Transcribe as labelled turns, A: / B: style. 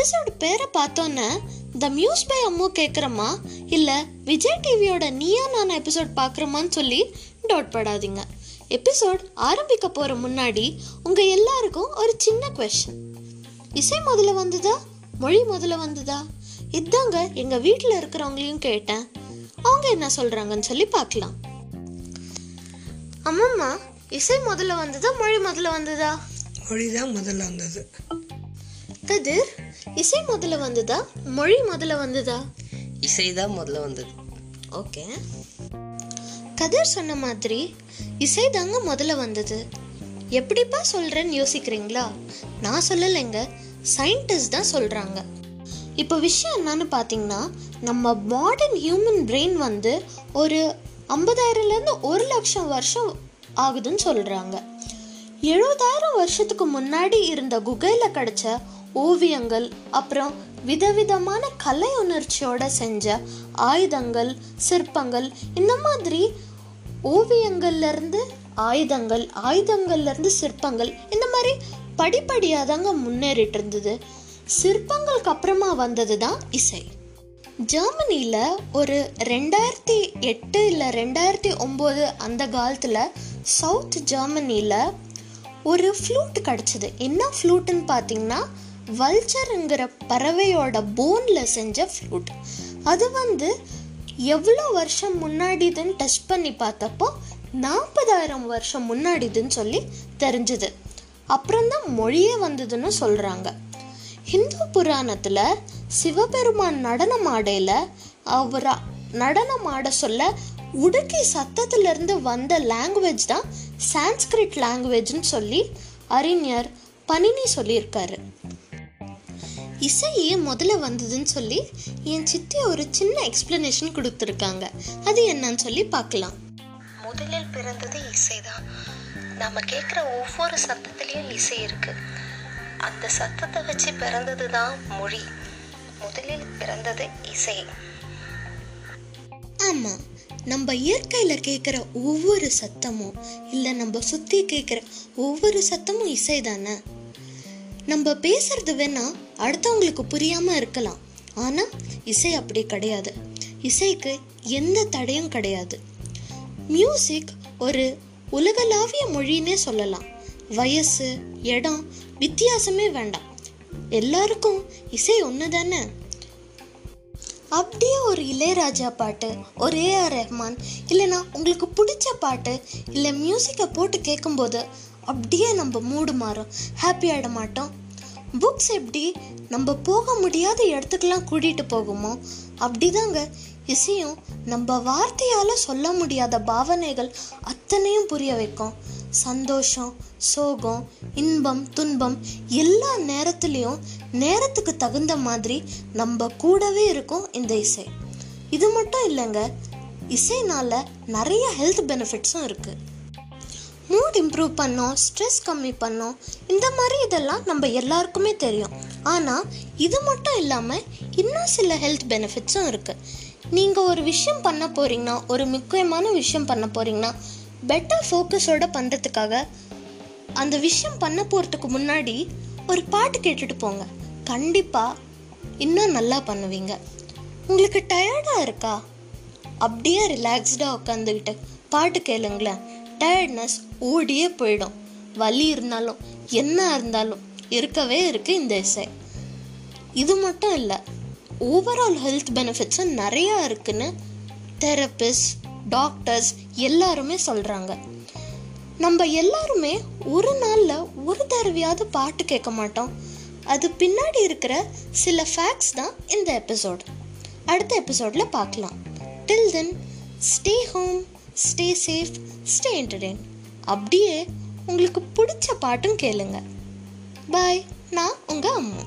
A: Episode பேரை பார்த்தோன்னே the muse by Ammu கேட்குறோமா இல்லை விஜய் டிவியோட நீயா நான் எபிசோட் பார்க்குறோமான்னு சொல்லி டவுட் படாதீங்க. எபிசோட் ஆரம்பிக்க போகிற முன்னாடி உங்கள் எல்லாருக்கும் ஒரு சின்ன கொஷன் இசை முதல்ல வந்ததா? மொழி முதல்ல வந்ததா? இதாங்க எங்கள் வீட்டில் இருக்கிறவங்களையும் கேட்டேன். அவங்க என்ன சொல்கிறாங்கன்னு சொல்லி பார்க்கலாம். அம்மம்மா இசை முதல்ல வந்ததா? மொழி முதல்ல வந்ததா?
B: மொழி தான் முதல்ல வந்தது.
A: கதிர் இசை முதல்ல வந்ததா? மொழி முதல்ல வந்ததா?
C: இசை தான் முதல்ல வந்தது.
A: ஓகே. கதிர் சொன்ன மாதிரி இசை தாங்க முதல்ல வந்தது. எப்படிப்பா சொல்றேன்னு யோசிக்கிறீங்களா? நான் சொல்லலைங்க. சயின்டிஸ்ட் தான் சொல்றாங்க. இப்போ விஷயம் என்னன்னு பார்த்தீங்கன்னா நம்ம மாடர்ன் ஹியூமன் பிரெயின் வந்து ஒரு ஐம்பதாயிரம்லேருந்து ஒரு லட்சம் வருஷம் ஆகுதுன்னு சொல்கிறாங்க எழுபதாயிரம் வருஷத்துக்கு முன்னாடி இருந்த குகையில் கிடைச்ச ஓவியங்கள் அப்புறம் விதவிதமான கலை உணர்ச்சியோட செஞ்ச ஆயுதங்கள் சிற்பங்கள் இந்த மாதிரி ஓவியங்கள்ல இருந்து ஆயுதங்கள் ஆயுதங்கள்ல இருந்து சிற்பங்கள் இந்த மாதிரி படிப்படியாக தாங்க முன்னேறிட்டு இருந்தது சிற்பங்களுக்கு அப்புறமா வந்தது தான் இசை. ஜெர்மனியில் ஒரு ரெண்டாயிரத்தி எட்டு இல்லை ரெண்டாயிரத்தி ஒம்பது அந்த காலத்தில் சவுத் ஜெர்மனியில் ஒரு ஃப்ளூட் கிடச்சிது. என்ன ஃப்ளூட்டுன்னு பார்த்தீங்கன்னா வல்ச்சருங்கிற பறவையோட போனில் செஞ்ச ஃப்ளூட் அது வந்து எவ்வளோ வருஷம் முன்னாடிதுன்னு டச் பண்ணி பார்த்தப்போ நாற்பதாயிரம் வருஷம் முன்னாடிதுன்னு சொல்லி தெரிஞ்சுது. அப்புறம்தான் மொழியே வந்ததுன்னு சொல்கிறாங்க ஹிந்து புராணத்தில் சிவபெருமான் நடனம் ஆடையில் அவரை நடனம் ஆட சொல்ல உடுக்கி சத்தத்திலிருந்து வந்த லாங்குவேஜ் தான் சான்ஸ்கிரிட் லாங்குவேஜ்னு சொல்லி அறிஞர் பனினி சொல்லியிருக்காரு. இசையே முதல்ல வந்ததுன்னு சொல்லி என் சித்தி ஒரு சின்ன எக்ஸ்பிளனேஷன் கொடுத்துருக்காங்க. அது என்னன்னு சொல்லி பார்க்கலாம்.
D: முதலில் பிறந்தது இசைதான். நாம கேட்குற ஒவ்வொரு சத்தத்துலேயும் இசை இருக்கு. அந்த சத்தத்தை வச்சு பிறந்தது தான் மொழி. முதலில் பிறந்தது இசை.
A: ஆமாம் நம்ம இயற்கையில் கேட்குற ஒவ்வொரு சத்தமும் இல்லை நம்ம சுற்றி கேட்குற ஒவ்வொரு சத்தமும் இசை தானே நம்ம பேசுறது வேணா அடுத்தவங்களுக்கு புரியாமல் இருக்கலாம். ஆனால் இசை அப்படி கிடையாது. இசைக்கு எந்த தடையும் கிடையாது. மியூசிக் ஒரு உலகளாவிய மொழின்னே சொல்லலாம். வயசு இடம் வித்தியாசமே வேண்டாம். எல்லாருக்கும் இசை ஒன்று தானே அப்படியே ஒரு இளையராஜா பாட்டு ஒரு ஏஆர் ரஹ்மான் இல்லைனா உங்களுக்கு பிடிச்ச பாட்டு இல்லை மியூசிக்கை போட்டு கேட்கும்போது அப்படியே நம்ம மூடு மாறும். ஹாப்பி ஆகிட மாட்டோம். புக்ஸ் எப்படி நம்ம போக முடியாத இடத்துக்கெல்லாம் கூட்டிகிட்டு போகுமோ அப்படிதாங்க இசையும் நம்ம வார்த்தையால் சொல்ல முடியாத பாவனைகள் அத்தனையும் புரிய வைக்கும். சந்தோஷம் சோகம் இன்பம் துன்பம் எல்லா நேரத்துலேயும் நேரத்துக்கு தகுந்த மாதிரி நம்ம கூடவே இருக்கும் இந்த இசை. இது மட்டும் இல்லைங்க இசைனால நிறைய ஹெல்த் பெனிஃபிட்ஸும் இருக்குது மூட் இம்ப்ரூவ் பண்ணோம் ஸ்ட்ரெஸ் கம்மி பண்ணோம். இந்த மாதிரி இதெல்லாம் நம்ம எல்லாருக்குமே தெரியும். ஆனால் இது மட்டும் இல்லாமல் இன்னும் சில ஹெல்த் பெனிஃபிட்ஸும் இருக்குது நீங்கள் ஒரு விஷயம் பண்ண போகிறீங்கன்னா ஒரு முக்கியமான விஷயம் பண்ண போகிறீங்கன்னா பெட்டர் ஃபோக்கஸோடு பண்ணுறதுக்காக அந்த விஷயம் பண்ண போகிறதுக்கு முன்னாடி ஒரு பாட்டு கேட்டுட்டு போங்க. கண்டிப்பாக இன்னும் நல்லா பண்ணுவீங்க. உங்களுக்கு டயர்டாக இருக்கா? அப்படியே ரிலாக்ஸ்டாக உட்காந்துக்கிட்டு பாட்டு கேளுங்களேன். டயர்ட்னஸ் ஓடியே போயிடும். வலி இருந்தாலும் என்ன இருந்தாலும் இருக்கவே இருக்கு இந்த இசை. இது மட்டும் இல்லை ஓவரால் ஹெல்த் பெனிஃபிட்ஸும் நிறையா இருக்குன்னு தெரபிஸ்ட் டாக்டர்ஸ் எல்லாருமே சொல்கிறாங்க நம்ம எல்லாருமே ஒரு நாளில் ஒரு தடவையாவது பாட்டு கேட்க மாட்டோம். அது பின்னாடி இருக்கிற சில ஃபேக்ட்ஸ் தான் இந்த எபிசோட் அடுத்த எபிசோடில் பார்க்கலாம். Till then stay home stay safe stay entertain அப்படியே உங்களுக்கு பிடிச்ச பாட்டும் கேளுங்க. பாய் நான் உங்கள் அம்மா.